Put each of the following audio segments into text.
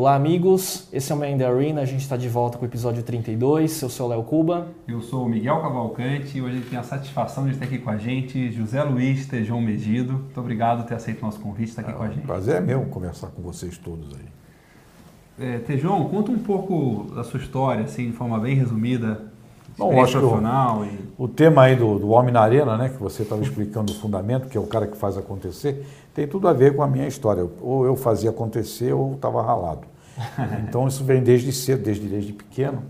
Olá, amigos. Esse é o Man the Arena. A gente está de volta com o episódio 32. Eu sou o Léo Cuba. Eu sou o Miguel Cavalcante e hoje a gente tem a satisfação de estar aqui com a gente José Luiz Tejão Megido. Muito obrigado por ter aceito o nosso convite, estar aqui é, com a gente. Prazer é meu conversar com vocês todos aí. É, Tejão, conta um pouco da sua história, assim, de forma bem resumida. Bom, acho profissional o, e... o tema aí do, do Homem na Arena, né, que você estava explicando o fundamento, que é o cara que faz acontecer, tem tudo a ver com a minha história. Ou eu fazia acontecer ou estava ralado. Então isso vem desde cedo, desde, desde pequeno.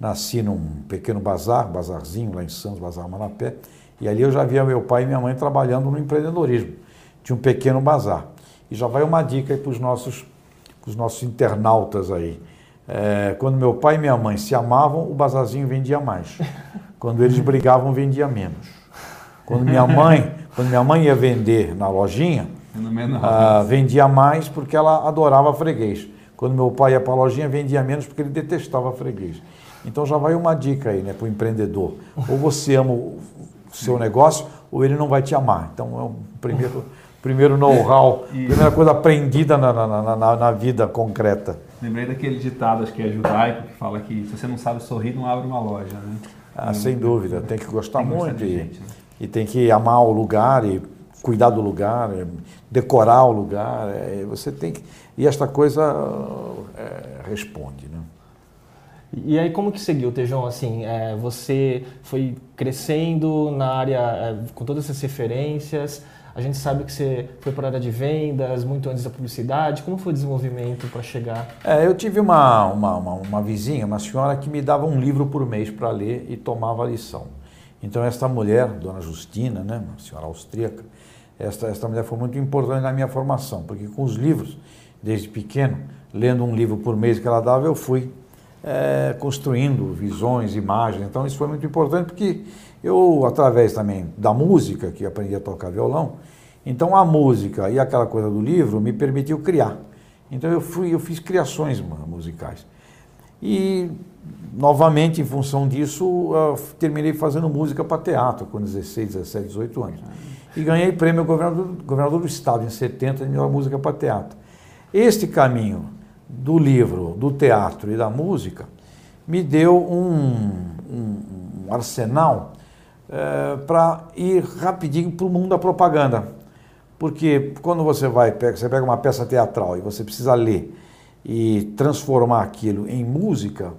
Nasci num pequeno bazar, bazarzinho lá em Santos, Bazar Manapé, e ali eu já via meu pai e minha mãe trabalhando no empreendedorismo. Tinha um pequeno bazar. E já vai uma dica aí para os nossos, os nossos internautas aí. É, quando meu pai e minha mãe se amavam, o bazarzinho vendia mais. Quando eles brigavam, vendia menos. Quando minha mãe, quando minha mãe ia vender na lojinha, ah, vendia mais porque ela adorava freguês. Quando meu pai ia para a lojinha, vendia menos porque ele detestava freguês. Então já vai uma dica aí né, para o empreendedor. Ou você ama o seu negócio, ou ele não vai te amar. Então é o primeiro, primeiro know-how, primeira coisa aprendida na, na, na, na, vida concreta. Lembrei daquele ditado, acho que é judaico, que fala que se você não sabe sorrir, não abre uma loja. Né? Ah, sem dúvida, tem que gostar tem muito e, gente, né? e tem que amar o lugar e cuidar do lugar, é, decorar o lugar. É, você tem que e esta coisa é, responde. Né? E aí como que seguiu, Tejão? Assim, é, você foi crescendo na área é, com todas essas referências. A gente sabe que você foi para a área de vendas muito antes da publicidade. Como foi o desenvolvimento para chegar? É, eu tive uma, uma, uma, uma, vizinha, uma senhora que me dava um livro por mês para ler e tomava a lição. Então esta mulher, Dona Justina, né, uma senhora austríaca, esta, esta mulher foi muito importante na minha formação, porque com os livros desde pequeno, lendo um livro por mês que ela dava, eu fui é, construindo visões, imagens. Então isso foi muito importante porque eu, através também da música, que aprendi a tocar violão, então a música e aquela coisa do livro me permitiu criar. Então eu fui, eu fiz criações musicais. E novamente, em função disso, terminei fazendo música para teatro com 16, 17, 18 anos. E ganhei prêmio governador, governador do estado em 70 de melhor música para teatro. Este caminho do livro, do teatro e da música me deu um, um, um arsenal é, para ir rapidinho para o mundo da propaganda. Porque quando você vai, você pega uma peça teatral e você precisa ler e transformar aquilo em música,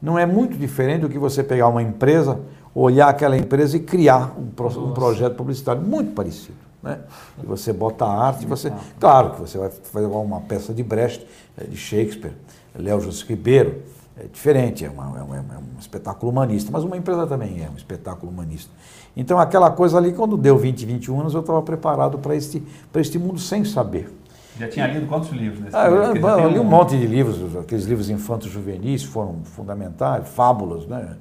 não é muito diferente do que você pegar uma empresa, olhar aquela empresa e criar um, um projeto publicitário muito parecido. Né? E você bota a arte, você, claro que você vai fazer uma peça de Brecht, eh, de Shakespeare, Léo José Ribeiro, é diferente, é, uma, é, um, é, um, espetáculo humanista, mas uma empresa também é um espetáculo humanista. Então aquela coisa ali, quando deu 20, 21 anos, eu estava preparado para este, este mundo sem saber. Já tinha lido quantos livros nesse ah, eu, eu, li um monte de livros, aqueles livros infantos juvenis foram fundamentais, fábulas, né?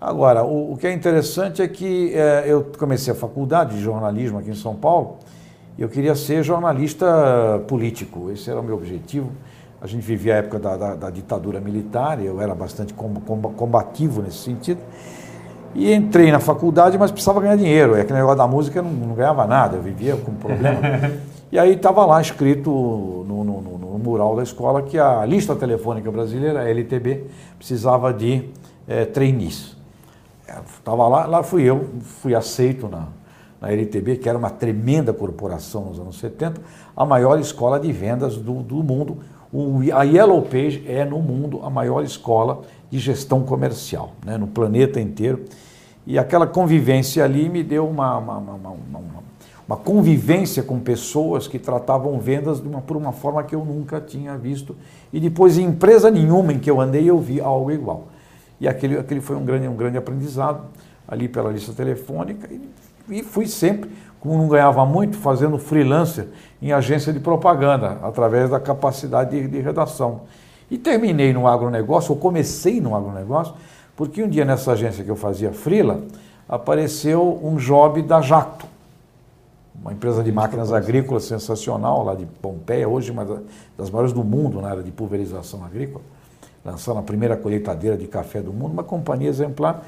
Agora, o, o, que é interessante é que é, eu comecei a faculdade de jornalismo aqui em São Paulo e eu queria ser jornalista político, esse era o meu objetivo. A gente vivia a época da, da, da ditadura militar, eu era bastante combativo nesse sentido. E entrei na faculdade, mas precisava ganhar dinheiro. É aquele negócio da música eu não, não ganhava nada, eu vivia com problema. e aí estava lá escrito no, no, no, no, mural da escola que a lista telefônica brasileira, a LTB, precisava de é, trainees. Estava lá, lá fui eu, fui aceito na, na LTB, que era uma tremenda corporação nos anos 70, a maior escola de vendas do, do mundo. O, a Yellow Page é no mundo a maior escola de gestão comercial, né, no planeta inteiro. E aquela convivência ali me deu uma, uma, uma, uma, uma convivência com pessoas que tratavam vendas uma, por uma forma que eu nunca tinha visto. E depois, em empresa nenhuma em que eu andei, eu vi algo igual. E aquele, aquele foi um grande, um grande aprendizado ali pela lista telefônica. E, e fui sempre, como não ganhava muito, fazendo freelancer em agência de propaganda, através da capacidade de, de redação. E terminei no agronegócio, ou comecei no agronegócio, porque um dia nessa agência que eu fazia freela, apareceu um job da Jacto, uma empresa de máquinas agrícolas sensacional lá de Pompeia, hoje uma das maiores do mundo na área de pulverização agrícola lançando a primeira colheitadeira de café do mundo, uma companhia exemplar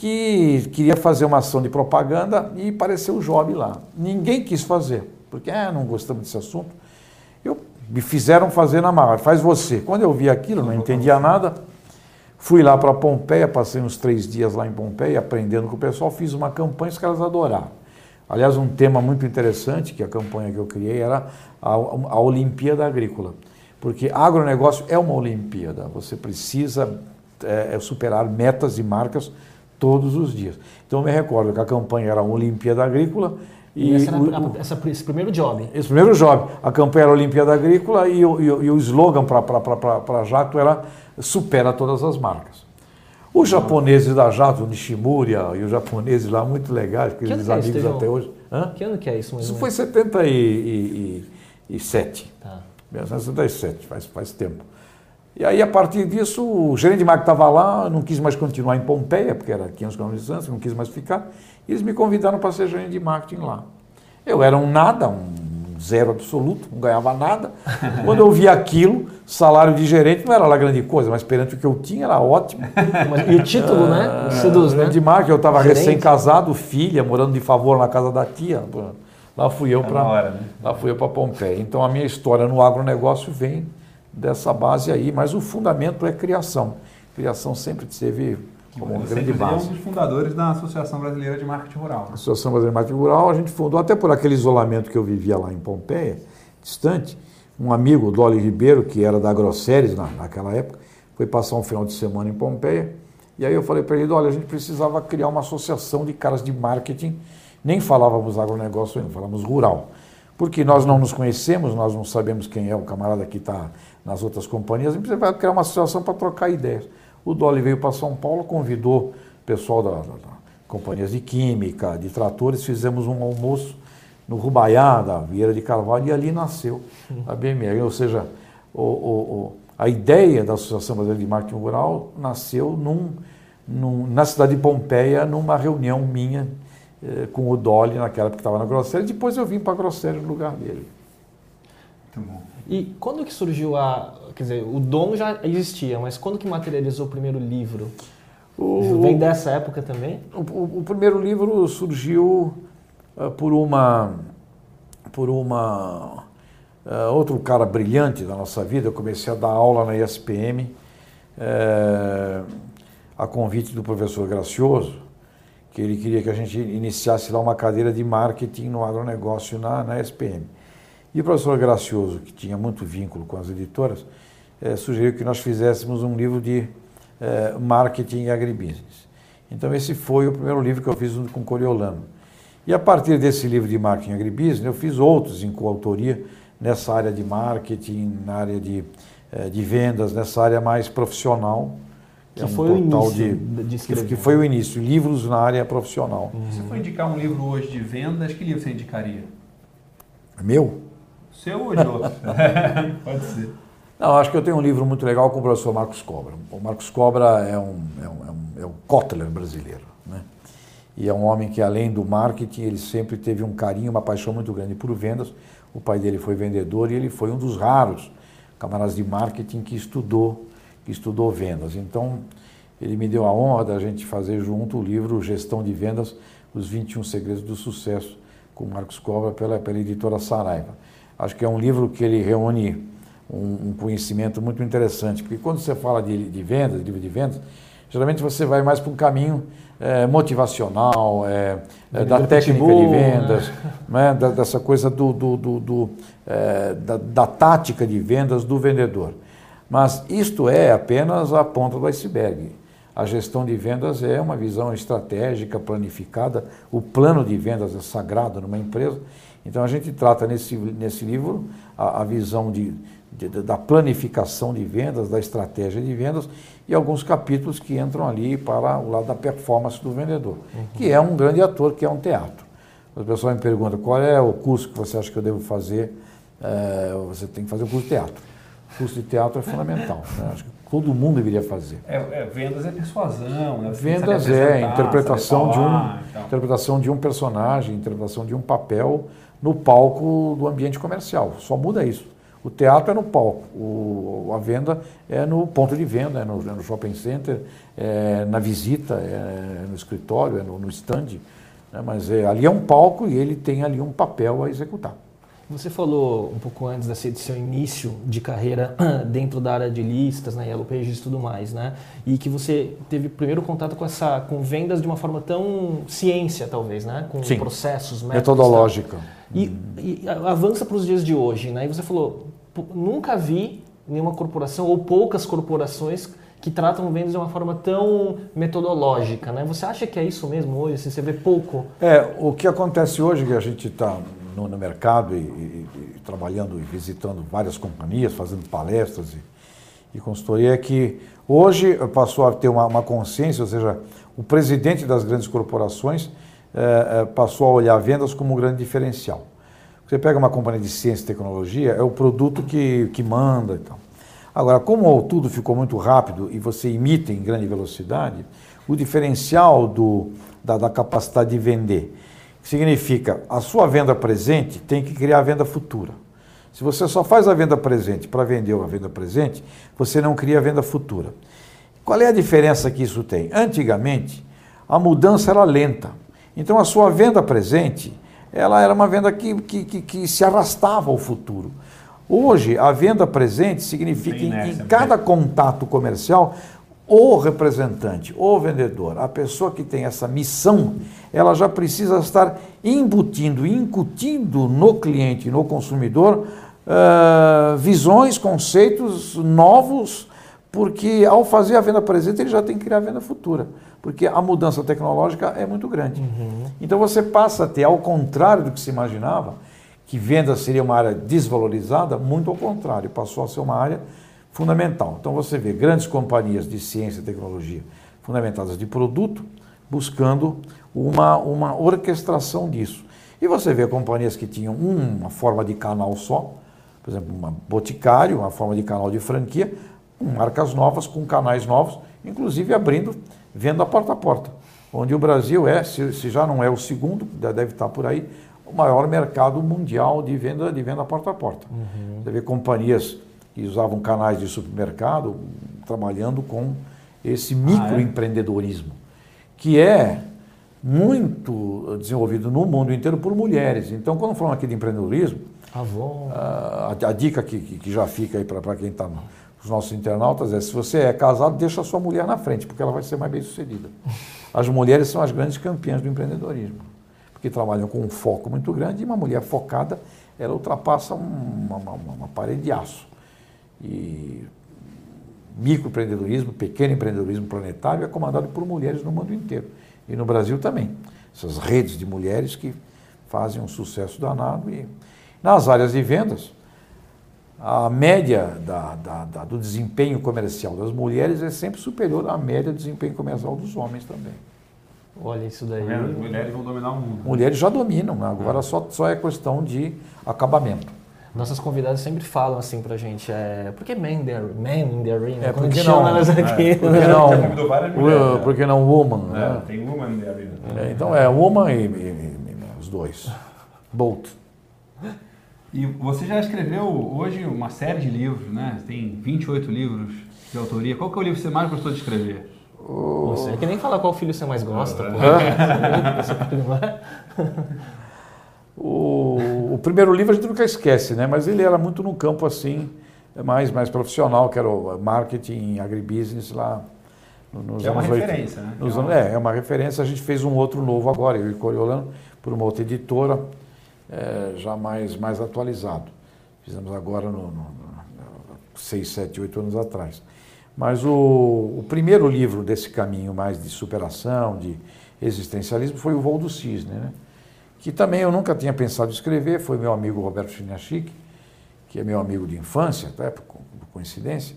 que queria fazer uma ação de propaganda e apareceu o Job lá. Ninguém quis fazer, porque ah, não gostamos desse assunto. Eu me fizeram fazer na marra, faz você. Quando eu vi aquilo, não entendia nada, fui lá para Pompeia, passei uns três dias lá em Pompeia, aprendendo com o pessoal, fiz uma campanha, os caras adoraram. Aliás, um tema muito interessante, que a campanha que eu criei, era a, a Olimpíada Agrícola. Porque agronegócio é uma Olimpíada, você precisa é, superar metas e marcas todos os dias. Então eu me recordo que a campanha era a Olimpíada Agrícola, e, esse, o, essa, esse primeiro job. Esse primeiro job. A campanha era a Olimpíada Agrícola e o, e, e o slogan para Jato era supera todas as marcas. Os japoneses da Jato, o Nishimura e os japoneses lá, muito legais, aqueles que amigos é até hoje. Hã? Que ano que é isso? Mais isso foi em 77. Tá. 1977, faz, faz tempo. E aí, a partir disso, o gerente de marketing estava lá, não quis mais continuar em Pompeia, porque era 500 km de distância, não quis mais ficar. E eles me convidaram para ser gerente de marketing lá. Eu era um nada, um zero absoluto, não ganhava nada. Quando eu vi aquilo, salário de gerente não era lá grande coisa, mas perante o que eu tinha era ótimo. E o título, né? Ah, Seduz, né? De marketing, eu estava recém-casado, filha, morando de favor na casa da tia. Lá fui eu para né? lá fui eu para Pompeia. Então a minha história no agronegócio vem dessa base aí, mas o fundamento é criação. Criação sempre teve como grande base. um dos fundadores da Associação Brasileira de Marketing Rural. A Associação Brasileira de Marketing Rural, a gente fundou até por aquele isolamento que eu vivia lá em Pompeia, distante. Um amigo, Dolly Ribeiro, que era da Grosseries na, naquela época, foi passar um final de semana em Pompeia. E aí eu falei para ele, olha, a gente precisava criar uma associação de caras de marketing. Nem falávamos agronegócio ainda, falávamos rural. Porque nós não nos conhecemos, nós não sabemos quem é o camarada que está nas outras companhias. Gente vai criar uma associação para trocar ideias. O Dolly veio para São Paulo, convidou o pessoal da, da, da, companhias de química, de tratores, fizemos um almoço no Rubaiá, da Vieira de Carvalho, e ali nasceu a BMR. Ou seja, o, o, a ideia da Associação Brasileira de Marketing Rural nasceu num, num, na cidade de Pompeia, numa reunião minha eh, com o Dolly, naquela época que estava na Grosseria. Depois eu vim para a Grosseria no lugar dele. Muito bom. E quando que surgiu a. Quer dizer, o dom já existia, mas quando que materializou o primeiro livro? O, Vem dessa época também? O, o, o primeiro livro surgiu uh, por uma. por uma. Uh, outro cara brilhante da nossa vida. Eu comecei a dar aula na ESPM, uh, a convite do professor Gracioso, que ele queria que a gente iniciasse lá uma cadeira de marketing no agronegócio na, na ESPM. E o professor Gracioso, que tinha muito vínculo com as editoras, é, sugeriu que nós fizéssemos um livro de é, marketing e agribusiness. Então esse foi o primeiro livro que eu fiz com Coriolano. E a partir desse livro de marketing e agribusiness, eu fiz outros em coautoria nessa área de marketing, na área de, é, de vendas, nessa área mais profissional. Que é um foi o início de, de escrever. Que foi o início, livros na área profissional. Uhum. Se for indicar um livro hoje de vendas, que livro você indicaria? Meu? Seu ou de outro? Pode ser. Não, acho que eu tenho um livro muito legal com o professor Marcos Cobra. O Marcos Cobra é, um, é, um, é, um, é o Kotler brasileiro. Né? E é um homem que, além do marketing, ele sempre teve um carinho, uma paixão muito grande por vendas. O pai dele foi vendedor e ele foi um dos raros camaradas de marketing que estudou, que estudou vendas. Então, ele me deu a honra da gente fazer junto o livro Gestão de Vendas, os 21 Segredos do Sucesso, com o Marcos Cobra pela, pela editora Saraiva. Acho que é um livro que ele reúne um, um conhecimento muito interessante, porque quando você fala de, de vendas, livro de vendas, geralmente você vai mais para um caminho é, motivacional, é, é, da técnica de vendas, né? né? dessa coisa do, do, do, do da, da, tática de vendas do vendedor. Mas isto é apenas a ponta do iceberg. A gestão de vendas é uma visão estratégica, planificada. O plano de vendas é sagrado numa empresa então a gente trata nesse, nesse livro a, a visão de, de, da planificação de vendas, da estratégia de vendas e alguns capítulos que entram ali para o lado da performance do vendedor, uhum. que é um grande ator, que é um teatro. As pessoas me perguntam qual é o curso que você acha que eu devo fazer. É, você tem que fazer o curso de teatro. Curso de teatro é fundamental. Né? Acho que todo mundo deveria fazer. É, é, vendas é persuasão. Né? Vendas é interpretação de, um, então. interpretação de um personagem, interpretação de um papel no palco do ambiente comercial. Só muda isso. O teatro é no palco, o, a venda é no ponto de venda, é no, é no shopping center, é na visita, é no escritório, é no, no stand. Né? Mas é, ali é um palco e ele tem ali um papel a executar. Você falou um pouco antes desse seu início de carreira dentro da área de listas, né, Yellow Pages e tudo mais, né? E que você teve primeiro contato com essa com vendas de uma forma tão ciência, talvez, né? Com Sim. processos, métodos, Metodológica. Tá? E, e, avança para os dias de hoje, né? E você falou, nunca vi nenhuma corporação ou poucas corporações que tratam vendas de uma forma tão metodológica, né? Você acha que é isso mesmo hoje? Assim, você vê pouco? É, o que acontece hoje que a gente está no, no, mercado e, e, e, trabalhando e visitando várias companhias, fazendo palestras e, e consultoria, é que hoje passou a ter uma, uma, consciência, ou seja, o presidente das grandes corporações é, passou a olhar vendas como um grande diferencial. Você pega uma companhia de ciência e tecnologia, é o produto que, que manda e tal. Agora, como tudo ficou muito rápido e você imita em grande velocidade, o diferencial do, da, da capacidade de vender Significa, a sua venda presente tem que criar a venda futura. Se você só faz a venda presente para vender a venda presente, você não cria a venda futura. Qual é a diferença que isso tem? Antigamente, a mudança era lenta. Então, a sua venda presente, ela era uma venda que, que, que, que se arrastava ao futuro. Hoje, a venda presente significa que em, em cada contato comercial, o representante, o vendedor, a pessoa que tem essa missão, ela já precisa estar embutindo, incutindo no cliente, no consumidor, uh, visões, conceitos novos, porque ao fazer a venda presente, ele já tem que criar a venda futura, porque a mudança tecnológica é muito grande. Uhum. Então você passa a ter, ao contrário do que se imaginava, que venda seria uma área desvalorizada, muito ao contrário, passou a ser uma área fundamental. Então você vê grandes companhias de ciência e tecnologia fundamentadas de produto buscando uma, uma orquestração disso. E você vê companhias que tinham uma forma de canal só, por exemplo, uma Boticário, uma forma de canal de franquia, com marcas novas, com canais novos, inclusive abrindo venda porta a porta. Onde o Brasil é, se, se já não é o segundo, deve estar por aí, o maior mercado mundial de venda de venda porta a porta. Uhum. Você vê companhias que usavam canais de supermercado, trabalhando com esse microempreendedorismo, que é muito desenvolvido no mundo inteiro por mulheres. Então, quando falamos aqui de empreendedorismo, a, a, dica que, que, já fica aí para quem está os nossos internautas é: se você é casado, deixa a sua mulher na frente, porque ela vai ser mais bem sucedida. As mulheres são as grandes campeãs do empreendedorismo, porque trabalham com um foco muito grande e uma mulher focada, ela ultrapassa uma, uma, uma parede de aço e microempreendedorismo, pequeno empreendedorismo planetário é comandado por mulheres no mundo inteiro. E no Brasil também. Essas redes de mulheres que fazem um sucesso danado. E nas áreas de vendas, a média da, da, da, do desempenho comercial das mulheres é sempre superior à média do desempenho comercial dos homens também. Olha isso daí. Tá mulheres vão dominar o mundo. Mulheres já dominam, né? agora só, só é questão de acabamento. Nossas convidadas sempre falam assim pra gente, é, por que men, there, men in the arena? É, porque não, elas aqui? É, porque não, uh, porque não woman? É, né? Tem woman in the arena. É, então é woman e, e, e, os dois. Both. E você já escreveu hoje uma série de livros, né? Tem 28 livros de autoria. Qual que é o livro que você mais gostou de escrever? Você é que nem falar qual filho você mais gosta. É. O, o, primeiro livro a gente nunca esquece, né? mas ele era muito no campo assim, mais, mais profissional, que era o marketing, agribusiness lá nos é uma referência, 80. né? Nos é, uma... é, é uma referência. A gente fez um outro novo agora, eu e Coriolano, por uma outra editora, é, já mais, mais atualizado. Fizemos agora no, no, no, seis, sete, oito anos atrás. Mas o, o primeiro livro desse caminho mais de superação, de existencialismo, foi o Voo do Cisne, né? Que também eu nunca tinha pensado em escrever, foi meu amigo Roberto Chiniachik, que é meu amigo de infância, até por coincidência,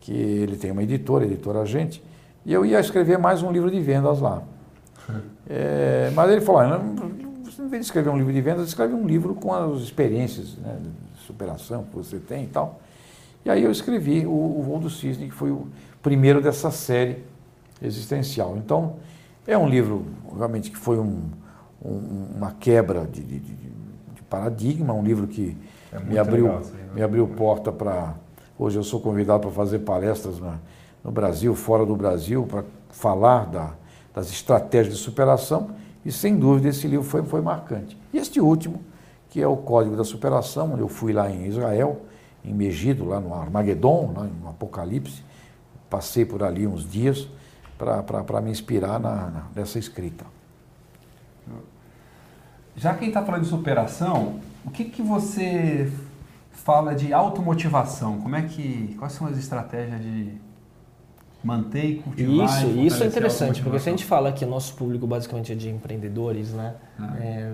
que ele tem uma editora, editora agente, e eu ia escrever mais um livro de vendas lá. É, mas ele falou, você em vez de escrever um livro de vendas, escreve um livro com as experiências né, de superação que você tem e tal. E aí eu escrevi o, o Voo do Cisne, que foi o primeiro dessa série existencial. Então, é um livro, realmente, que foi um, um, uma quebra de, de, de, paradigma, um livro que é me, abriu, legal, né? me abriu porta para. Hoje eu sou convidado para fazer palestras na, no Brasil, fora do Brasil, para falar da, das estratégias de superação, e sem dúvida esse livro foi, foi marcante. E este último, que é o Código da Superação. Eu fui lá em Israel, em Megido, lá no Armagedon, lá no Apocalipse. Passei por ali uns dias para me inspirar na, na, nessa escrita. Já que está falando de superação, o que, que você fala de automotivação? Como é que, quais são as estratégias de manter e cultivar? Isso, e isso é interessante, porque se a gente fala que o nosso público basicamente é de empreendedores, né? Ah. É,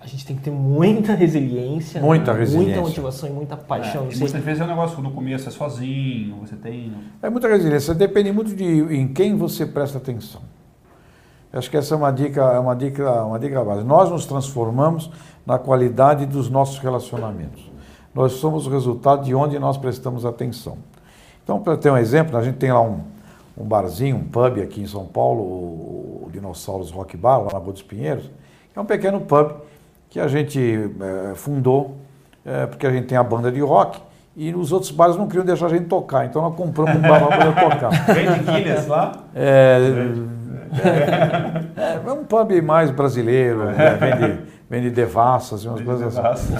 a gente tem que ter muita resiliência, muita, né? resiliência. muita motivação e muita paixão. É, e muitas vezes é um negócio no começo é sozinho, você tem. É muita resiliência, depende muito de em quem você presta atenção. Acho que essa é uma dica, é uma dica, uma dica básica. Nós nos transformamos na qualidade dos nossos relacionamentos. Nós somos o resultado de onde nós prestamos atenção. Então, para ter um exemplo, a gente tem lá um, um barzinho, um pub aqui em São Paulo, o, Dinossauros Rock Bar, lá na Rua dos Pinheiros, é um pequeno pub que a gente é, fundou, é, porque a gente tem a banda de rock, e os outros bares não queriam deixar a gente tocar, então nós compramos um bar para poder tocar. Vende Guinness lá? É, é, é, um pub mais brasileiro, né? vende, vende devassas e umas vende coisas assim.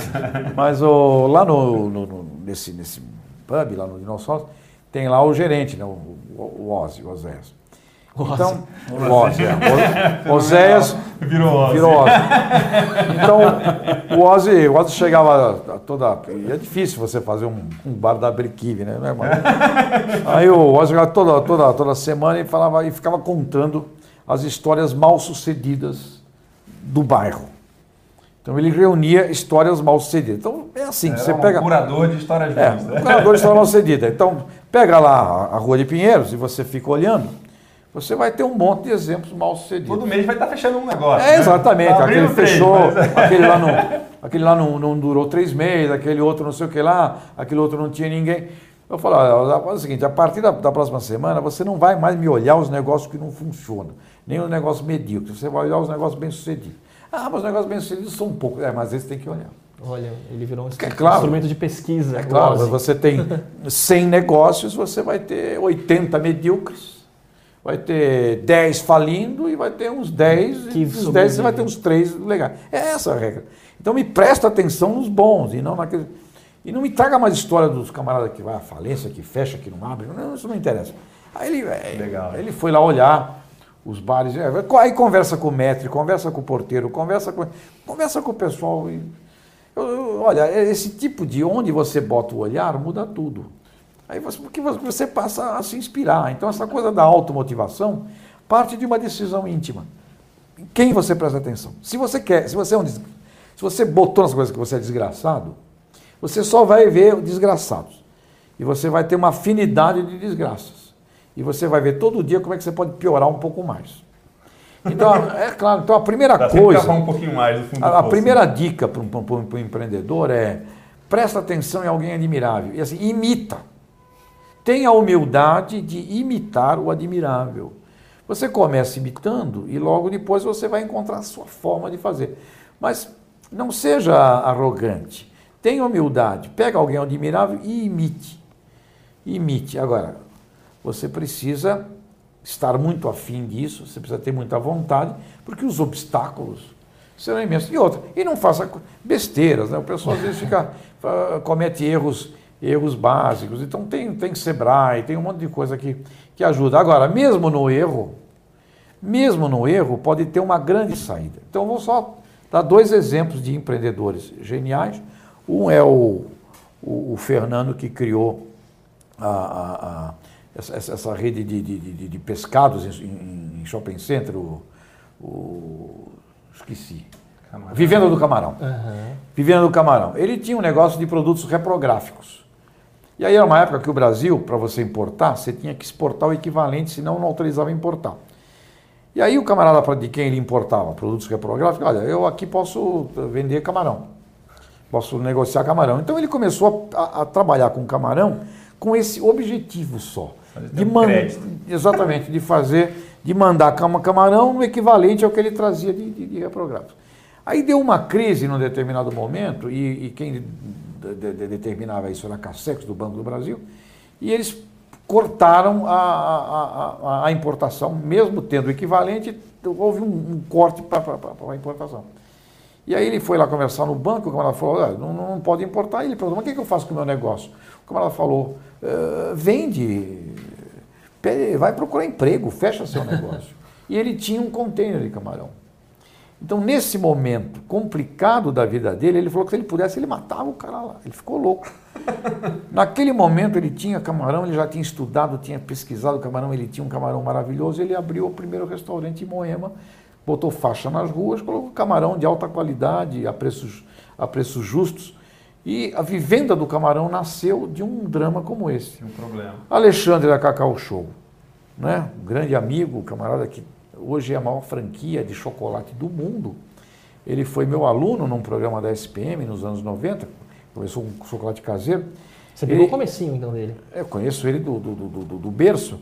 Mas o, lá no, no, no, nesse, nesse pub, lá no Dinossauros, tem lá o gerente, né? o, o Ozzy, o Oséias. Então, o Ozzy, é. Oséias virou Ozzy. Virou Ozzy. Então, o Ozzy, o Ozzy chegava toda... E é difícil você fazer um, um bar da Brequive, né? Aí o Ozzy chegava toda, toda, toda semana e, falava, e ficava contando as histórias mal sucedidas do bairro. Então ele reunia histórias mal sucedidas. Então é assim, Era você um pega. curador de histórias é, ruins, né? Um curador de histórias mal sucedidas. Então, pega lá a, a Rua de Pinheiros e você fica olhando, você vai ter um monte de exemplos mal sucedidos. Todo mês vai estar fechando um negócio. É, né? exatamente. Tá aquele três, fechou, mas... aquele lá, não, aquele lá não, não durou três meses, aquele outro não sei o que lá, aquele outro não tinha ninguém. Eu falo, olha, é o seguinte, a partir da, da, próxima semana você não vai mais me olhar os negócios que não funcionam, nem os negócios medíocres, você vai olhar os negócios bem-sucedidos. Ah, mas os negócios bem-sucedidos são um pouco. É, mas esse tem que olhar. Olha, ele virou um é claro, instrumento de pesquisa. É claro, você tem 100 negócios, você vai ter 80 medíocres, vai ter 10 falindo e vai ter uns 10, que e dos 10 você vai ter uns 3 legais. É essa a regra. Então me presta atenção nos bons e não naqueles. E não me traga mais história dos camaradas que vai à falência, que fecha, que não abre. Não, isso não interessa. Aí ele, Legal, ele foi lá olhar os bares. É, aí conversa com o mestre, conversa com o porteiro, conversa com, conversa com o pessoal. Eu, eu, olha, esse tipo de onde você bota o olhar muda tudo. Aí você, porque você passa a se inspirar. Então, essa coisa da automotivação parte de uma decisão íntima. Quem você presta atenção? Se você quer, se você é um se você botou nas coisas que você é desgraçado, você só vai ver desgraçados. E você vai ter uma afinidade de desgraças. E você vai ver todo dia como é que você pode piorar um pouco mais. Então, é claro, então a primeira Dá coisa. Um pouquinho mais do fundo a, a primeira dica para um, um empreendedor é presta atenção em alguém admirável. E assim, imita. Tenha a humildade de imitar o admirável. Você começa imitando e logo depois você vai encontrar a sua forma de fazer. Mas não seja arrogante. Tenha humildade. Pega alguém admirável e imite. Imite. Agora, você precisa estar muito afim disso, você precisa ter muita vontade, porque os obstáculos serão imensos. E outra, e não faça besteiras, né? O pessoal às vezes fica, comete erros, erros básicos. Então tem, tem Sebrae, tem um monte de coisa que, que ajuda. Agora, mesmo no erro, mesmo no erro, pode ter uma grande saída. Então vou só dar dois exemplos de empreendedores geniais. Um é o, o, o Fernando que criou a, a, a essa, essa rede de, de, de, de pescados em, em, shopping center, o, o esqueci. Camarão. Vivenda do Camarão. Uhum. Vivenda do Camarão. Ele tinha um negócio de produtos reprográficos. E aí era uma época que o Brasil, para você importar, você tinha que exportar o equivalente, senão não autorizava importar. E aí o camarada de quem ele importava produtos reprográficos, olha, eu aqui posso vender camarão, posso negociar camarão. Então ele começou a, a trabalhar com camarão com esse objetivo só de man... exatamente, de fazer, de mandar camarão no equivalente ao que ele trazia de, de, de Aí deu uma crise num determinado momento, e, e quem de, de, determinava isso era a Cassex, do Banco do Brasil, e eles cortaram a, a, a, a importação, mesmo tendo o equivalente, houve um, um corte para a importação. E aí ele foi lá conversar no banco, o camarada falou, ah, não, não pode importar. Ele perguntou, mas o que, que eu faço com o meu negócio? O camarada falou, uh, vende, vai procurar emprego, fecha seu negócio. e ele tinha um container de camarão. Então, nesse momento complicado da vida dele, ele falou que se ele pudesse, ele matava o cara lá. Ele ficou louco. Naquele momento, ele tinha camarão, ele já tinha estudado, tinha pesquisado camarão, ele tinha um camarão maravilhoso. Ele abriu o primeiro restaurante em Moema, botou faixa nas ruas, colocou camarão de alta qualidade, a preços, a preços justos. E a vivenda do camarão nasceu de um drama como esse. Um problema. Alexandre da Cacau Show, né? um grande amigo, camarada que hoje é a maior franquia de chocolate do mundo. Ele foi meu aluno num programa da SPM nos anos 90, começou com chocolate caseiro. Você pegou o comecinho então dele? Eu conheço ele do, do, do, do berço.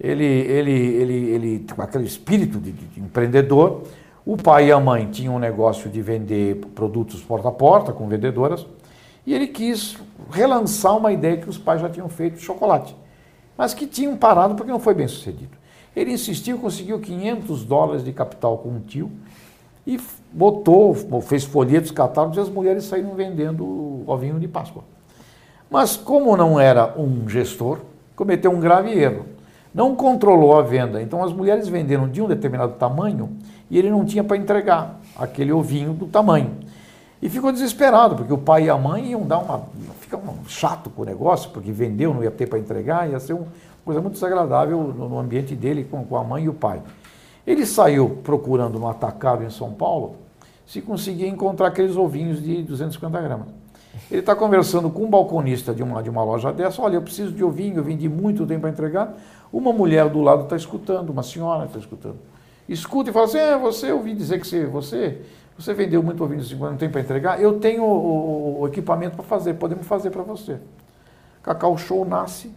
Ele, ele, ele, ele, com aquele espírito de, de, empreendedor. O pai e a mãe tinham um negócio de vender produtos porta a porta com vendedoras. E ele quis relançar uma ideia que os pais já tinham feito de chocolate, mas que tinham parado porque não foi bem sucedido. Ele insistiu, conseguiu 500 dólares de capital com um tio e botou, fez folhetos, catálogos e as mulheres saíram vendendo ovinho de Páscoa. Mas como não era um gestor, cometeu um grave erro. Não controlou a venda. Então as mulheres venderam de um determinado tamanho e ele não tinha para entregar aquele ovinho do tamanho. E ficou desesperado, porque o pai e a mãe iam dar uma. ficar um chato com o negócio, porque vendeu, não ia ter para entregar, ia ser um, coisa muito desagradável no, ambiente dele com, com, a mãe e o pai. Ele saiu procurando no atacado em São Paulo se conseguia encontrar aqueles ovinhos de 250 gramas. Ele está conversando com um balconista de uma, de uma loja dessa, olha, eu preciso de ovinho, eu vendi muito tempo para entregar. Uma mulher do lado está escutando, uma senhora está escutando. Escuta e fala assim, é, você, eu ouvi dizer que você, você, você vendeu muito ovinho de 50, não tem para entregar, eu tenho o, o, o equipamento para fazer, podemos fazer para você. Cacau Show nasce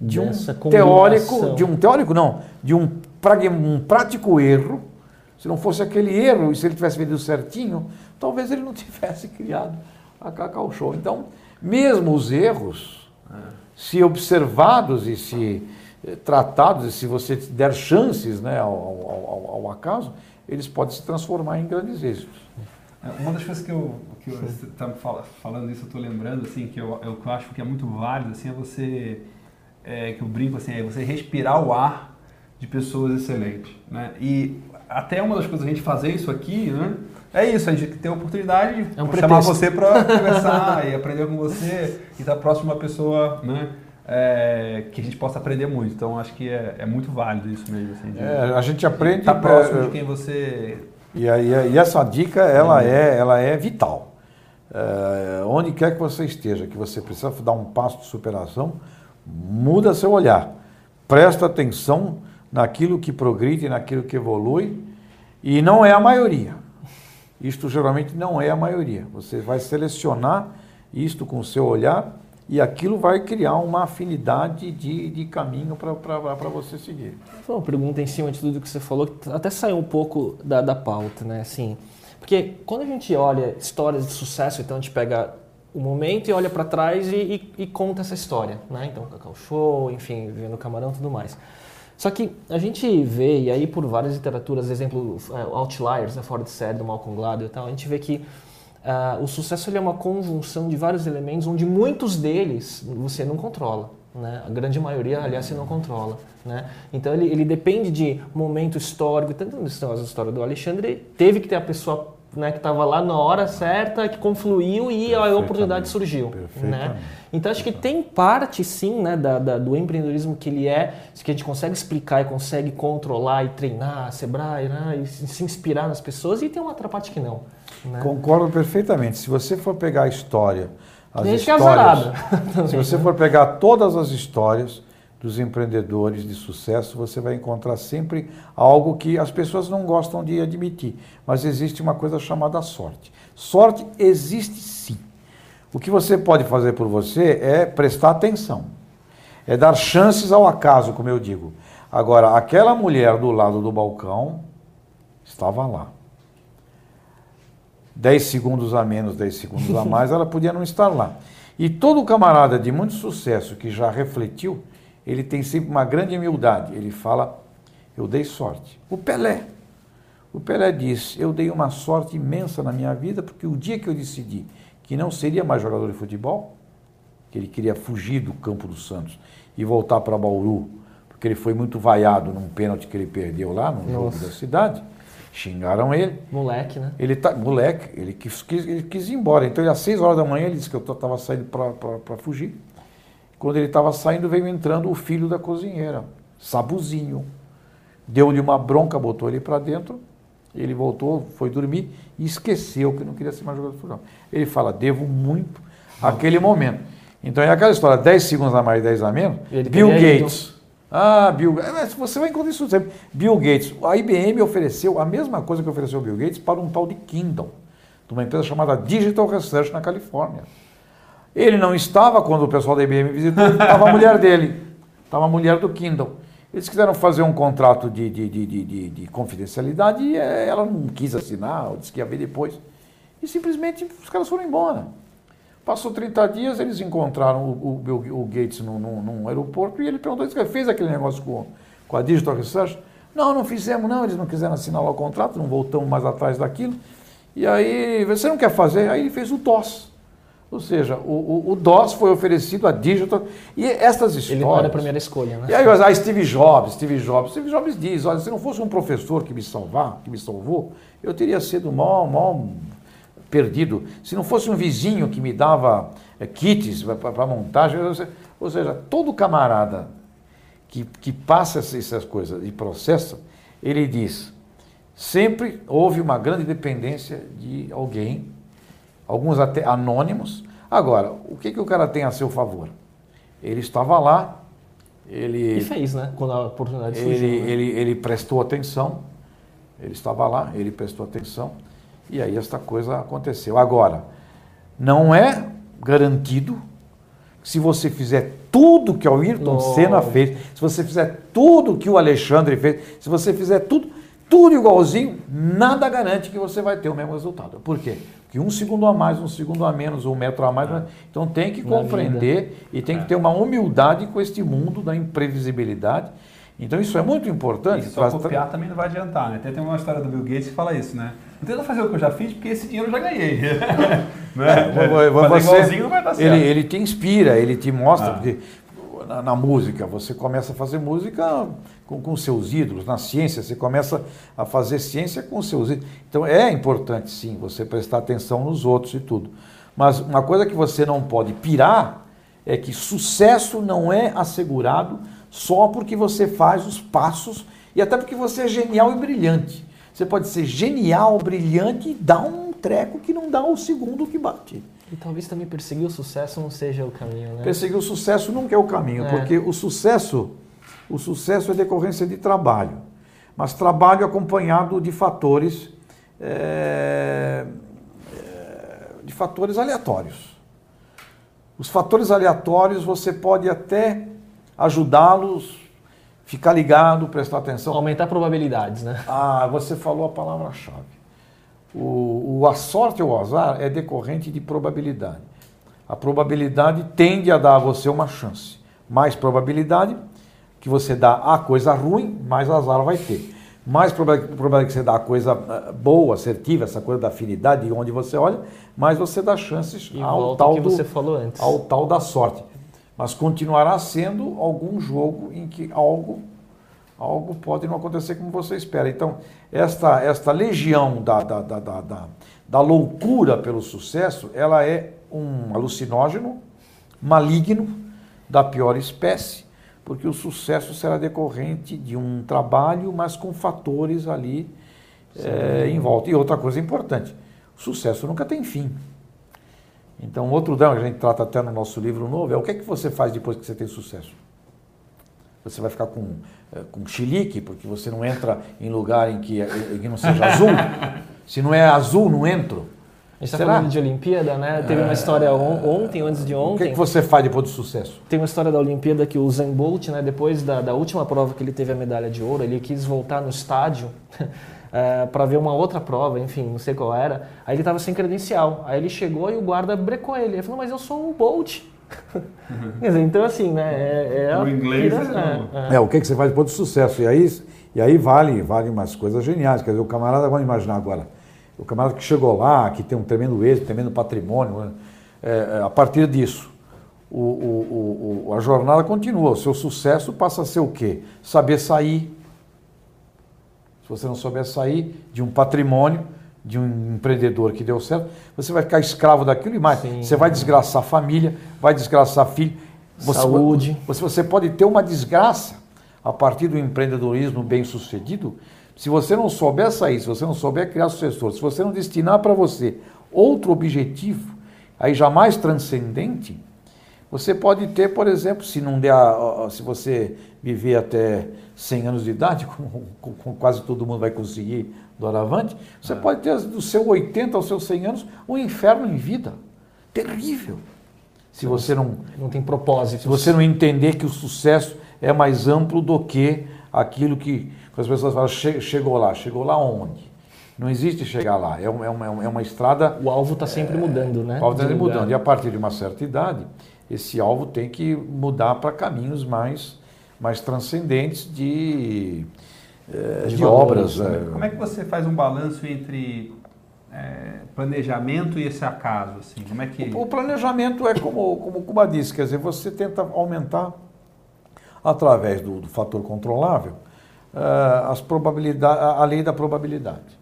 de um teórico, de um teórico não, de um, um prático erro. Se não fosse aquele erro, e se ele tivesse vendido certinho, talvez ele não tivesse criado a Cacau Show. Então, mesmo os erros, se observados e se eh, tratados, e se você der chances né, ao, ao, ao, acaso, eles podem se transformar em grandes êxitos. É, uma das coisas que eu, que você está falando isso, eu estou lembrando, assim, que eu, eu acho que é muito válido, assim, é você é, que eu brinco assim, é você respirar o ar de pessoas excelentes. Né? E até uma das coisas a gente fazer isso aqui, né? É isso, a gente tem a oportunidade de é um chamar você para conversar e aprender com você e estar próximo de uma pessoa, né? É, que a gente possa aprender muito. Então acho que é, é muito válido isso mesmo. Assim, de, é, a gente aprende. Estar próximo de quem você. E, aí, e essa dica ela é, ela é vital. É, onde quer que você esteja, que você precisa dar um passo de superação, muda seu olhar. Presta atenção naquilo que progride, naquilo que evolui, e não é a maioria. Isto geralmente não é a maioria. Você vai selecionar isto com o seu olhar e aquilo vai criar uma afinidade de, de caminho para você seguir. Uma pergunta em cima de tudo que você falou, que até saiu um pouco da, da pauta, né? Assim, porque quando a gente olha histórias de sucesso, então a gente pega o momento e olha para trás e, e, e, conta essa história, né? Então, Cacau Show, enfim, vendo Camarão e tudo mais. Só que a gente vê, e aí por várias literaturas, exemplo, uh, Outliers, né, fora de série, do Malcolm Gladwell e tal, a gente vê que uh, o sucesso é uma conjunção de vários elementos, onde muitos deles você não controla. Né? A grande maioria, aliás, você não controla. Né? Então ele, ele depende de momento histórico, tanto na história do Alexandre, teve que ter a pessoa né, que estava lá na hora certa, que confluiu e a oportunidade surgiu. Né? Então acho que tem parte sim né, da, da, do empreendedorismo que ele é, que a gente consegue explicar e consegue controlar e treinar, Sebrae, né, e se inspirar nas pessoas, e tem uma outra parte que não. Né? Concordo perfeitamente. Se você for pegar a história, as tem histórias, se você for pegar todas as histórias, dos empreendedores de sucesso, você vai encontrar sempre algo que as pessoas não gostam de admitir, mas existe uma coisa chamada sorte. Sorte existe sim. O que você pode fazer por você é prestar atenção, é dar chances ao acaso, como eu digo. Agora, aquela mulher do lado do balcão estava lá. Dez segundos a menos, dez segundos a mais, ela podia não estar lá. E todo camarada de muito sucesso que já refletiu, ele tem sempre uma grande humildade. Ele fala: Eu dei sorte. O Pelé. O Pelé diz: Eu dei uma sorte imensa na minha vida, porque o dia que eu decidi que não seria mais jogador de futebol, que ele queria fugir do campo do Santos e voltar para Bauru, porque ele foi muito vaiado num pênalti que ele perdeu lá no jogo da cidade. Xingaram ele. Moleque, né? Ele tá, moleque, ele quis, quis- ele quis ir embora. Então, ele, às 6 horas da manhã, ele disse que eu estava saindo para fugir. Quando ele estava saindo, veio entrando o filho da cozinheira, Sabuzinho. Deu-lhe uma bronca, botou ele para dentro. Ele voltou, foi dormir e esqueceu que não queria ser mais jogador de futebol. Ele fala: devo muito àquele momento. Então é aquela história: 10 segundos a mais, 10 a menos. Ele Bill ido. Gates. Ah, Bill Gates. Você vai encontrar isso sempre. Bill Gates. A IBM ofereceu a mesma coisa que ofereceu o Bill Gates para um tal de Kindle, de uma empresa chamada Digital Research na Califórnia. Ele não estava quando o pessoal da IBM visitou, estava a mulher dele, estava a mulher do Kindle. Eles quiseram fazer um contrato de, de, de, de, de- de confidencialidade e eh, ela não quis assinar, disse que ia ver depois. E simplesmente os caras foram embora. Passou 30 dias, eles encontraram o, o o Gates num, num- num aeroporto e ele perguntou, fez aquele negócio com, com a Digital Research? Não, não fizemos não, eles não quiseram assinar lá o contrato, não voltamos mais atrás daquilo. E aí, você não quer fazer? Aí ele fez o DOS. Ou seja, o, o, o DOS foi oferecido à Digital. E essas histórias... Ele não era a primeira escolha, né? E aí, ah, Steve Jobs, Steve Jobs. Steve Jobs diz, olha, se não fosse um professor que me salvar, que me salvou, eu teria sido mal, mal perdido. Se não fosse um vizinho que me dava eh, kits para montagem, ou seja- todo camarada que, que passa essas coisas e processa, ele diz, sempre houve uma grande dependência de alguém, alguns até anônimos. Agora, o que, que o cara tem a seu favor? Ele estava lá, ele E fez, né? Quando a oportunidade ele, surgiu. né? ele, ele prestou atenção, ele estava lá, ele prestou atenção, e aí esta coisa aconteceu. Agora, não é garantido que se você fizer tudo que o Ayrton. Senna fez, se você fizer tudo que o Alexandre fez, se você fizer tudo, tudo igualzinho, nada garante que você vai ter o mesmo resultado. Por quê? Porque um segundo a mais, um segundo a menos, um metro a mais, então tem que compreender e tem que ter uma humildade com este mundo da imprevisibilidade. Então isso é muito importante. E só copiar também não vai adiantar, né? Até tem uma história do Bill Gates que fala isso, né? Não tenta fazer o que eu já fiz, porque esse dinheiro eu já ganhei. né? Fazer você- igualzinho não vai dar certo. ele, ele te inspira, ele te mostra, Ah. porque na, na música, você começa a fazer música com, com seus ídolos, na ciência, você começa a fazer ciência com seus ídolos. Então é importante sim você prestar atenção nos outros e tudo. Mas uma coisa que você não pode pirar é que sucesso não é assegurado só porque você faz os passos e até porque você é genial e brilhante. Você pode ser genial, brilhante e dar um treco que não dá o segundo que bate. E talvez também perseguir o sucesso não seja o caminho, né? Perseguir o sucesso nunca é o caminho, É. porque o sucesso, o sucesso é decorrência de trabalho, mas trabalho acompanhado de fatores, é, de fatores aleatórios. Os fatores aleatórios você pode até ajudá-los, ficar ligado, prestar atenção. Aumentar probabilidades, né? Ah, você falou a palavra-chave. O, o- a sorte ou o azar é decorrente de probabilidade. A probabilidade tende a dar a você uma chance. Mais probabilidade que você dá a coisa ruim, mais azar vai ter. Mais proba- probabilidade que você dá a coisa ah, boa, assertiva, essa coisa da afinidade, onde você olha, mais você dá chances E ao tal do, ao tal da sorte. Mas continuará sendo algum jogo em que algo algo pode não acontecer como você espera. Então, esta, esta legião da, da, da, da, da, da loucura pelo sucesso, ela é um alucinógeno maligno da pior espécie, porque o sucesso será decorrente de um trabalho, mas com fatores ali eh, em volta. E outra coisa importante, o sucesso nunca tem fim. Então, outro drama que a gente trata até no nosso livro novo é o que é que você faz depois que você tem sucesso? Você vai ficar com, eh, com chilique, porque você não entra em lugar em que, em que não seja azul. Se não é azul, não entro. A gente está falando de Olimpíada, né? Teve uma história on- ontem, antes de O que, é ontem. que você faz depois do sucesso? Tem uma história da Olimpíada que o Usain Bolt, né, depois da, da última prova que ele teve a medalha de ouro, ele quis voltar no estádio para ver uma outra prova, enfim, não sei qual era. Aí ele estava sem credencial. Aí ele chegou e o guarda brecou ele. Ele falou, mas eu sou o Bolt. Quer dizer, então assim, né? É, é O a inglês pira- é é, É, o que, que você faz depois do sucesso. E aí, e aí vale, vale umas coisas geniais. Quer dizer, o camarada, vamos imaginar agora, o camarada que chegou lá, que tem um tremendo êxito, tremendo patrimônio, né? É, é, a partir disso, o, o- o- o- a jornada continua. O seu sucesso passa a ser o quê? Saber sair. Se você não souber sair de um patrimônio, de um empreendedor que deu certo, você vai ficar escravo daquilo e mais. Sim. Você vai desgraçar a família, vai desgraçar filho. Você- Saúde. você, você pode ter uma desgraça a partir do empreendedorismo bem sucedido. Se você não souber sair, se você não souber criar sucessor, se você não destinar para você outro objetivo, aí jamais transcendente, você pode ter, por exemplo, se não der, se você viver até 100 anos de idade, como, como quase todo mundo vai conseguir doravante, você pode ter do seu 80 aos seus 100 anos um inferno em vida. Terrível. Se você não, não tem propósito. se você não entender que o sucesso é mais amplo do que aquilo que as pessoas falam, "Che- chegou lá, chegou lá onde? Não existe chegar lá, é uma, é uma, é uma estrada O alvo está sempre mudando, né? o alvo está lugar. mudando. E a partir de uma certa idade, esse alvo tem que mudar para caminhos mais, mais transcendentes de, De de, valores, obras. né? eh, Como é que você faz um balanço entre é, planejamento e esse acaso? Assim? Como é que... O, o planejamento é como, como o Cuba disse, quer dizer, você tenta aumentar, através do, do fator controlável, eh, as probabilidades, a, a lei da probabilidade.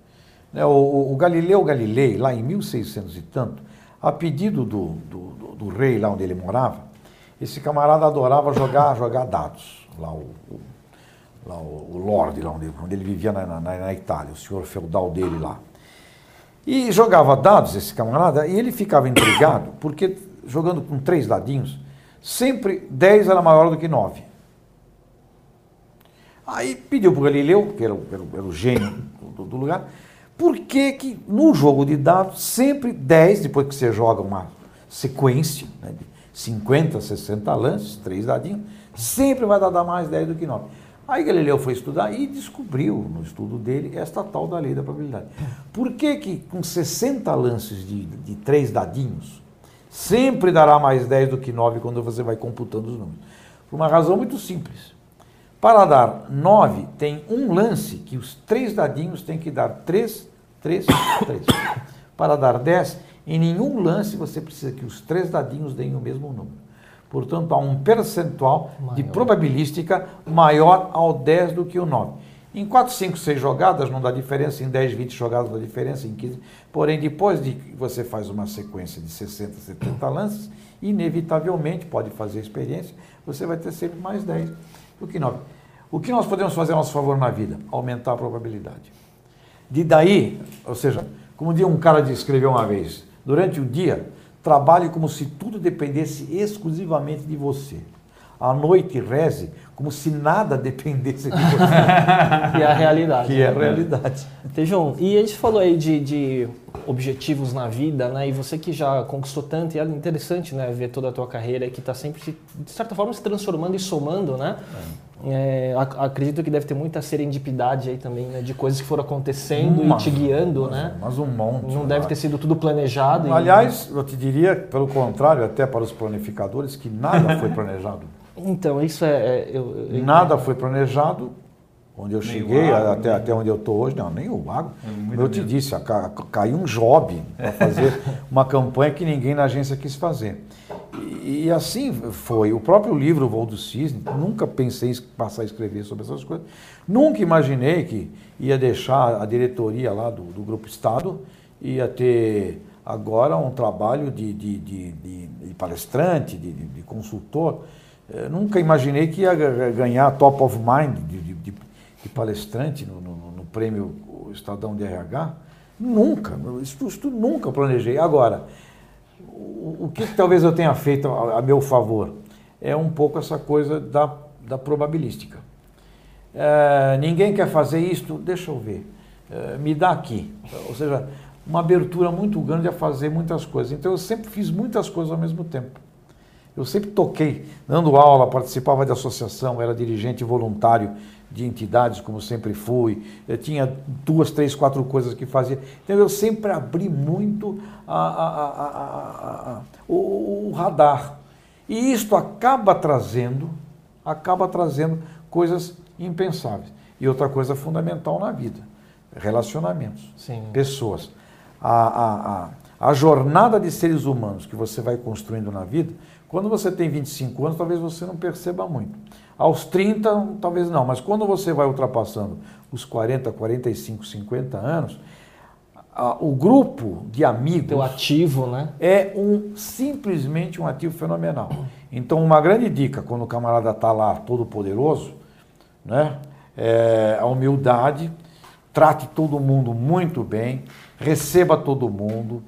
Né, o, o- o Galileu Galilei, lá em 1600 e tanto, a pedido do, do, do- do rei lá onde ele morava, esse camarada adorava jogar, jogar dados, lá o, o- lá o, o Lorde, lá onde, onde ele vivia na, na, na Itália, o senhor feudal dele lá. E jogava dados, esse camarada, e ele ficava intrigado, porque jogando com três dadinhos, sempre 10 era maior do que 9. Aí pediu para o Galileu, que era, era era o gênio do, do lugar, por que, que no jogo de dados, sempre 10, depois que você joga uma sequência né, de 50, 60 lances, três dadinhos, sempre vai dar mais 10 do que 9. Aí Galileu foi estudar e descobriu, no estudo dele, esta tal da lei da probabilidade. Por que, que com 60 lances de, de três dadinhos, sempre dará mais 10 do que 9 quando você vai computando os números? Por uma razão muito simples. Para dar 9, tem um lance que os três dadinhos têm que dar 3, 3, 3. Para dar 10, em nenhum lance você precisa que os três dadinhos deem o mesmo número. Portanto, há um percentual de Maior. probabilística maior ao 10 do que o 9. Em 4, 5, 6 jogadas não dá diferença, em 10, 20 jogadas não dá diferença, em 15. Porém, depois de que você faz uma sequência de 60, 70 lances, inevitavelmente, pode fazer experiência, você vai ter sempre mais 10 do que 9. O que nós podemos fazer a nosso favor na vida? Aumentar a probabilidade. De daí, ou seja, como um dia um cara escreveu uma vez, durante o dia, trabalhe como se tudo dependesse exclusivamente de você. À noite, reze como se nada dependesse de você, Que é a realidade. que é a realidade. Tejão, e a gente falou aí de, de objetivos na vida, né? E você que já conquistou tanto, e é interessante, né? Ver toda a tua carreira que está sempre, se- de certa forma, se transformando e somando, né? É, ac- acredito que deve ter muita serendipidade aí também, né? De coisas que foram acontecendo e te guiando, mas, né? Mas um monte. Não deve ter sido tudo planejado. e- Aliás, eu te diria, pelo contrário, até para os planificadores, que nada foi planejado. Então, isso é... é- eu, eu- Nada foi planejado. Onde eu Nem cheguei, agro, até, nem- até onde eu estou hoje, não, nem o agro. É eu te disse, ca- caiu um job para fazer uma campanha que ninguém na agência quis fazer. E, e assim foi. O próprio livro, O Voo do Cisne, nunca pensei em passar a escrever sobre essas coisas. Nunca imaginei que ia deixar a diretoria lá do, do Grupo Estado, ia ter agora um trabalho de, de, de, de- palestrante, de consultor. Eh, nunca imaginei que ia ga- ganhar top of mind de, de- de- palestrante no, no- no prêmio Estadão de RH. Nunca, isso, isso nunca planejei. Agora, o, o que, que talvez eu tenha feito a, a meu favor é um pouco essa coisa da, da probabilística. Eh, ninguém quer fazer isto, deixa eu ver, Eh, me dá aqui. Ou seja, uma abertura muito grande a fazer muitas coisas. Então eu sempre fiz muitas coisas ao mesmo tempo. Eu sempre toquei, dando aula, participava de associação, era dirigente voluntário de entidades, como sempre fui. Eu tinha duas, três, quatro coisas que fazia. Então eu sempre abri muito a- a- a- o, o radar. E isto acaba trazendo, acaba trazendo coisas impensáveis. E outra coisa fundamental na vida, relacionamentos, Sim. pessoas. A, a, a, a jornada de seres humanos que você vai construindo na vida, quando você tem 25 anos, talvez você não perceba muito. Aos 30, talvez não, mas quando você vai ultrapassando os 40, 45, 50 anos, o grupo de amigos Teu ativo, né? é um simplesmente um ativo fenomenal. Então, uma grande dica quando o camarada está lá todo poderoso, né, é a humildade, trate todo mundo muito bem, receba todo mundo,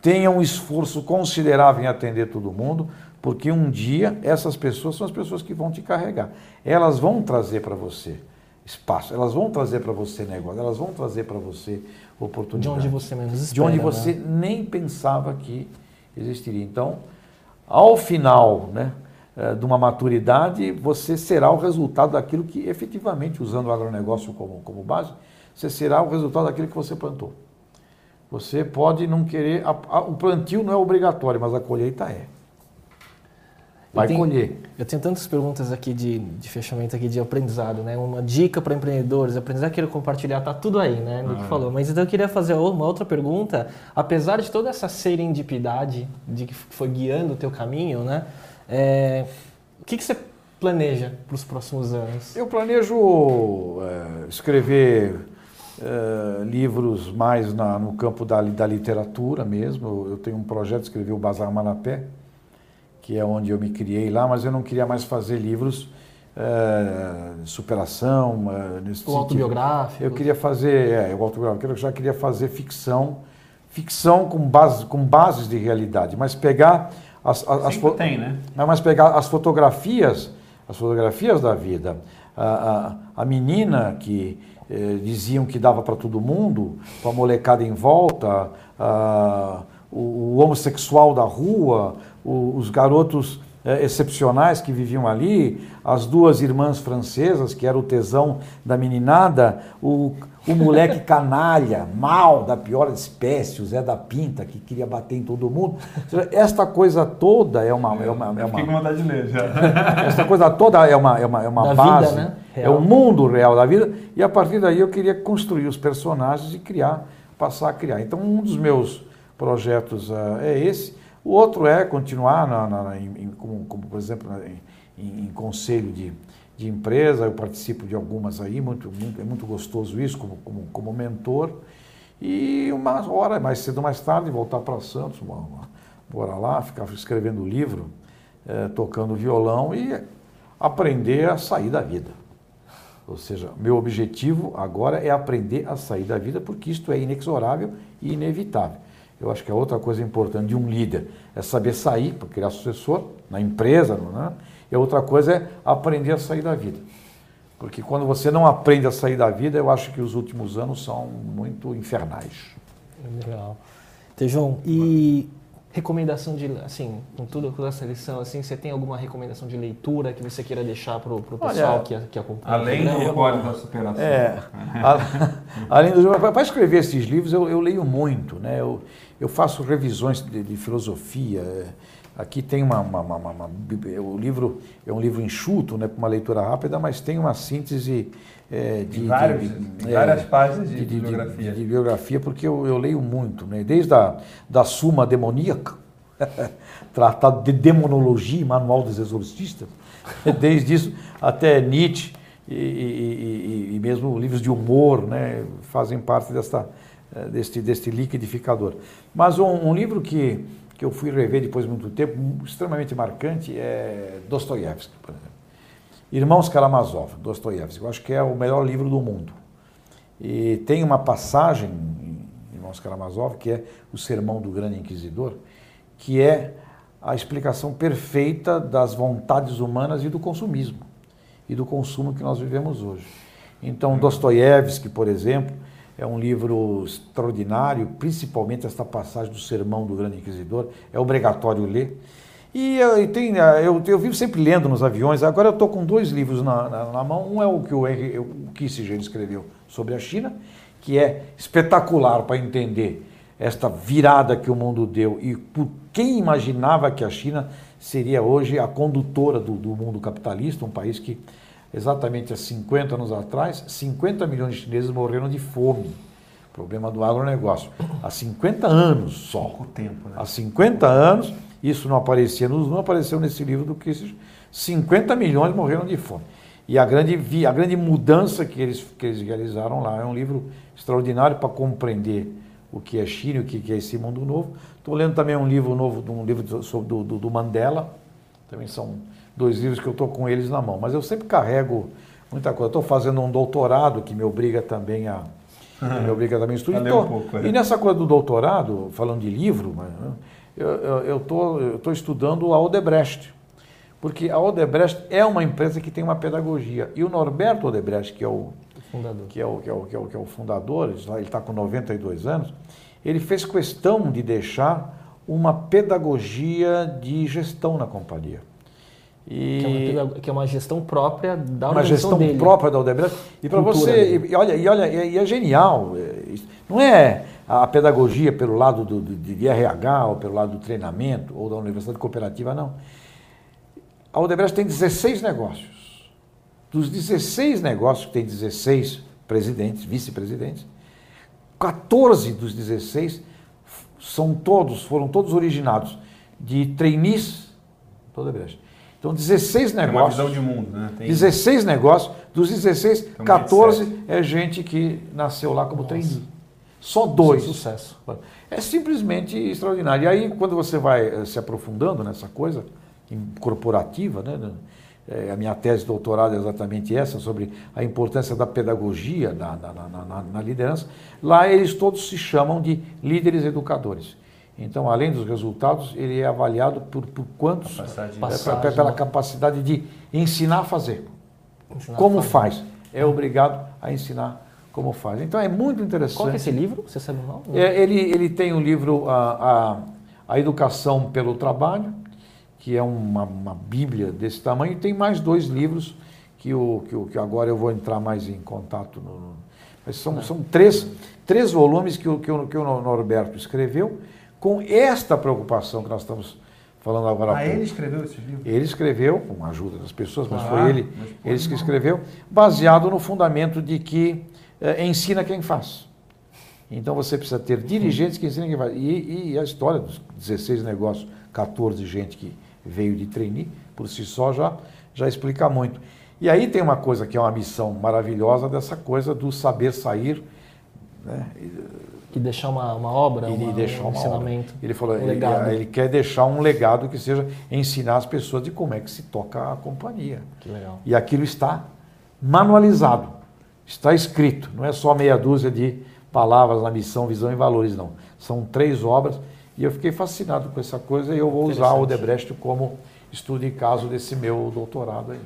tenha um esforço considerável em atender todo mundo, porque um dia essas pessoas são as pessoas que vão te carregar. Elas vão trazer para você espaço, elas vão trazer para você negócio, elas vão trazer para você De oportunidade onde você menos espera. de onde né? você nem pensava que existiria. Então, ao final né, eh, de uma maturidade, você será o resultado daquilo que efetivamente, usando o agronegócio como, como base, você será o resultado daquilo que você plantou. Você pode não querer. a- a- o plantio não é obrigatório, mas a colheita é. Vai tenho- colher. Eu tenho tantas perguntas aqui de, de fechamento aqui de aprendizado, né? Uma dica para empreendedores, aprendizado que eu quero compartilhar, tá tudo aí, né? No que falou. Mas então eu queria fazer uma outra pergunta. Apesar de toda essa serendipidade de que foi guiando o teu caminho, né? É, o que, que você planeja para os próximos anos? Eu planejo eh, escrever eh, livros mais na- no campo da, da literatura mesmo. Eu, eu tenho um projeto de escrever o Bazar Manapé, que é onde eu me criei lá, mas eu não queria mais fazer livros de superação, eh, nesse autobiográfico? Eu queria fazer, é, o autobiográfico, eu já queria fazer ficção, ficção com, base, com bases de realidade, mas pegar as, as, as tem, né? não, mas pegar as fotografias, as fotografias da vida. A, a, a menina que eh, diziam que dava para todo mundo, com a molecada em volta, a- o, o homossexual da rua, o- os garotos eh, excepcionais que viviam ali, as duas irmãs francesas, que era o tesão da meninada, o, o moleque canalha, mal, da pior espécie, o Zé da Pinta, que queria bater em todo mundo. Seja, Esta coisa toda é uma. É uma, é Fiquei com uma vontade de ler já. essa coisa toda é uma, é uma, é uma Da vida, base, né? é o mundo real da vida, e a partir daí eu queria construir os personagens e criar, passar a criar. Então, um dos meus projetos ah, é esse. O outro é continuar, na, na- em- como, como, por exemplo, em, em- em conselho de, de empresa, eu participo de algumas aí, muito, muito- é muito gostoso isso, como, como, como mentor. E uma hora, mais cedo ou mais tarde, voltar para Santos, bora lá, ficar escrevendo livro, eh, tocando violão e aprender a sair da vida. Ou seja, meu objetivo agora é aprender a sair da vida, porque isto é inexorável e inevitável. Eu acho que a outra coisa importante de um líder é saber sair para criar sucessor na empresa, né? e a outra coisa é aprender a sair da vida. Porque quando você não aprende a sair da vida, eu acho que os últimos anos são muito infernais. Legal. Tejão, e recomendação de, assim, com tudo com essa lição, assim, você tem alguma recomendação de leitura que você queira deixar para o pessoal Olha, que, que acompanha? Além do código da superação. É, a- além do para escrever esses livros eu, eu leio muito, né? Eu, eu faço revisões de, de filosofia. É. Aqui tem uma, uma- uma- uma- o livro é um livro enxuto, né? Para uma leitura rápida, mas tem uma síntese é, de, vários- de- é, várias páginas de de, bibliografia. de bibliografia, porque eu, eu leio muito, né? Desde a da Suma Demoníaca, tratado de demonologia, manual dos exorcistas, desde isso até Nietzsche e, e- e- e- e mesmo livros de humor, né, fazem parte desta, eh, deste, deste liquidificador. Mas um, um livro que, que eu fui rever depois de muito tempo, extremamente marcante, é Dostoiévski, por exemplo. Irmãos Karamazov, Dostoiévski, eu acho que é o melhor livro do mundo. E tem uma passagem em Irmãos Karamazov, que é o Sermão do Grande Inquisidor, que é a explicação perfeita das vontades humanas e do consumismo, e do consumo que nós vivemos hoje. Então, Dostoiévski, por exemplo, é um livro extraordinário, principalmente esta passagem do Sermão do Grande Inquisidor, é obrigatório ler. E, eh, e tem, eh, eu, eu vivo sempre lendo nos aviões, agora eu estou com dois livros na, na, na mão, um é o que o, Henry, o Kissinger escreveu sobre a China, que é espetacular para entender esta virada que o mundo deu e por quem imaginava que a China seria hoje a condutora do, do mundo capitalista, um país que exatamente há 50 anos atrás, 50 milhões de chineses morreram de fome. Problema do agronegócio. Há 50 anos só. Pouco tempo, né? Há 50 anos, isso não aparecia, não apareceu nesse livro do Kissinger, 50 milhões morreram de fome. E a grande, a grande mudança que eles, que eles realizaram lá é um livro extraordinário para compreender o que é China, o que é esse mundo novo. Estou lendo também um livro novo, um livro sobre, do, do, do Mandela. Também são dois livros que eu estou com eles na mão. Mas eu sempre carrego muita coisa. Estou fazendo um doutorado que me obriga também a me obriga também a estudar. um pouco, é. E nessa coisa do doutorado, falando de livro, eu estou eu, tô estudando a Odebrecht. Porque a Odebrecht é uma empresa que tem uma pedagogia. E o Norberto Odebrecht, que é o, Fundador. que é o, que é o, que é o, que é o fundador, ele está com 92 anos, ele fez questão de deixar uma pedagogia de gestão na companhia. Que, é uma, E que é uma gestão própria da uma gestão dele. própria da Odebrecht. E para você, e, e olha, e olha, e é genial. é. Não é a pedagogia pelo lado do, do- de RH, ou pelo lado do treinamento, ou da universidade cooperativa, não. A Odebrecht tem 16 negócios. Dos 16 negócios, que tem 16 presidentes, vice-presidentes, 14 dos 16 f- são todos, foram todos originados de trainees da Odebrecht. Então, 16 Tem uma negócios. visão de mundo, né? Tem... 16 negócios, dos 16, um 14 é gente que nasceu lá como trainee. Só dois. Sucesso. É simplesmente extraordinário. E aí, quando você vai eh, se aprofundando nessa coisa corporativa, né, né, eh, a minha tese de doutorado é exatamente essa, sobre a importância da pedagogia na, na- na- na- na liderança, lá eles todos se chamam de líderes educadores. Então, além dos resultados, ele é avaliado por, por quantos Capacidade de- é, pela né? capacidade de ensinar a fazer. Ensinar Como a fazer. faz? É obrigado a ensinar como faz. Então é muito interessante. Qual é esse livro? Você sabe o nome? É, ele, ele tem o livro a, a, a Educação pelo Trabalho, que é uma, uma bíblia desse tamanho, e tem mais dois livros que, o, que, o, que agora eu vou entrar mais em contato. No, no- mas são, são três, três volumes que o, que, o, que o Norberto escreveu com esta preocupação que nós estamos falando agora Ah, ele escreveu esses livros? Ele escreveu, com a ajuda das pessoas, mas Ah, foi ele, mas que escreveu, baseado no fundamento de que eh, ensina quem faz. Então você precisa ter dirigentes que ensinem quem faz. E, e a história dos 16 negócios, 14 gente que veio de trainee, por si só já, já explica muito. E aí tem uma coisa que é uma missão maravilhosa dessa coisa do saber sair né, Que deixar uma, uma obra, e, uma, deixar um ensinamento. Ele falou, um ele, legado. ele quer deixar um legado que seja ensinar as pessoas de como é que se toca a companhia. Que legal. E aquilo está manualizado, está escrito, não é só meia dúzia de palavras na missão, visão e valores, não. São três obras e eu fiquei fascinado com essa coisa e eu vou usar o. Odebrecht como estudo em caso desse meu doutorado aí.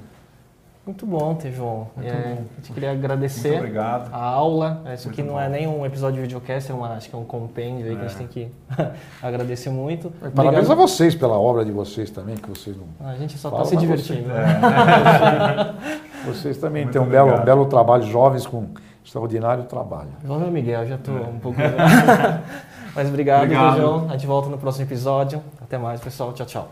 Muito bom, Tejon. Muito É, bom. A gente queria agradecer Muito obrigado. a aula. Isso aqui não é bom. nem um episódio de videocast, é uma, acho que é um compêndio aí que a gente É. tem que agradecer muito. Parabéns Obrigado. a vocês pela obra de vocês também, que vocês não. A gente só está se divertindo. você- né? Vocês também Muito têm um belo, obrigado. belo trabalho, jovens com extraordinário trabalho. Meu Miguel, já estou um pouco. Mas obrigado, Obrigado. Tejão. A gente volta no próximo episódio. Até mais, pessoal. Tchau, tchau.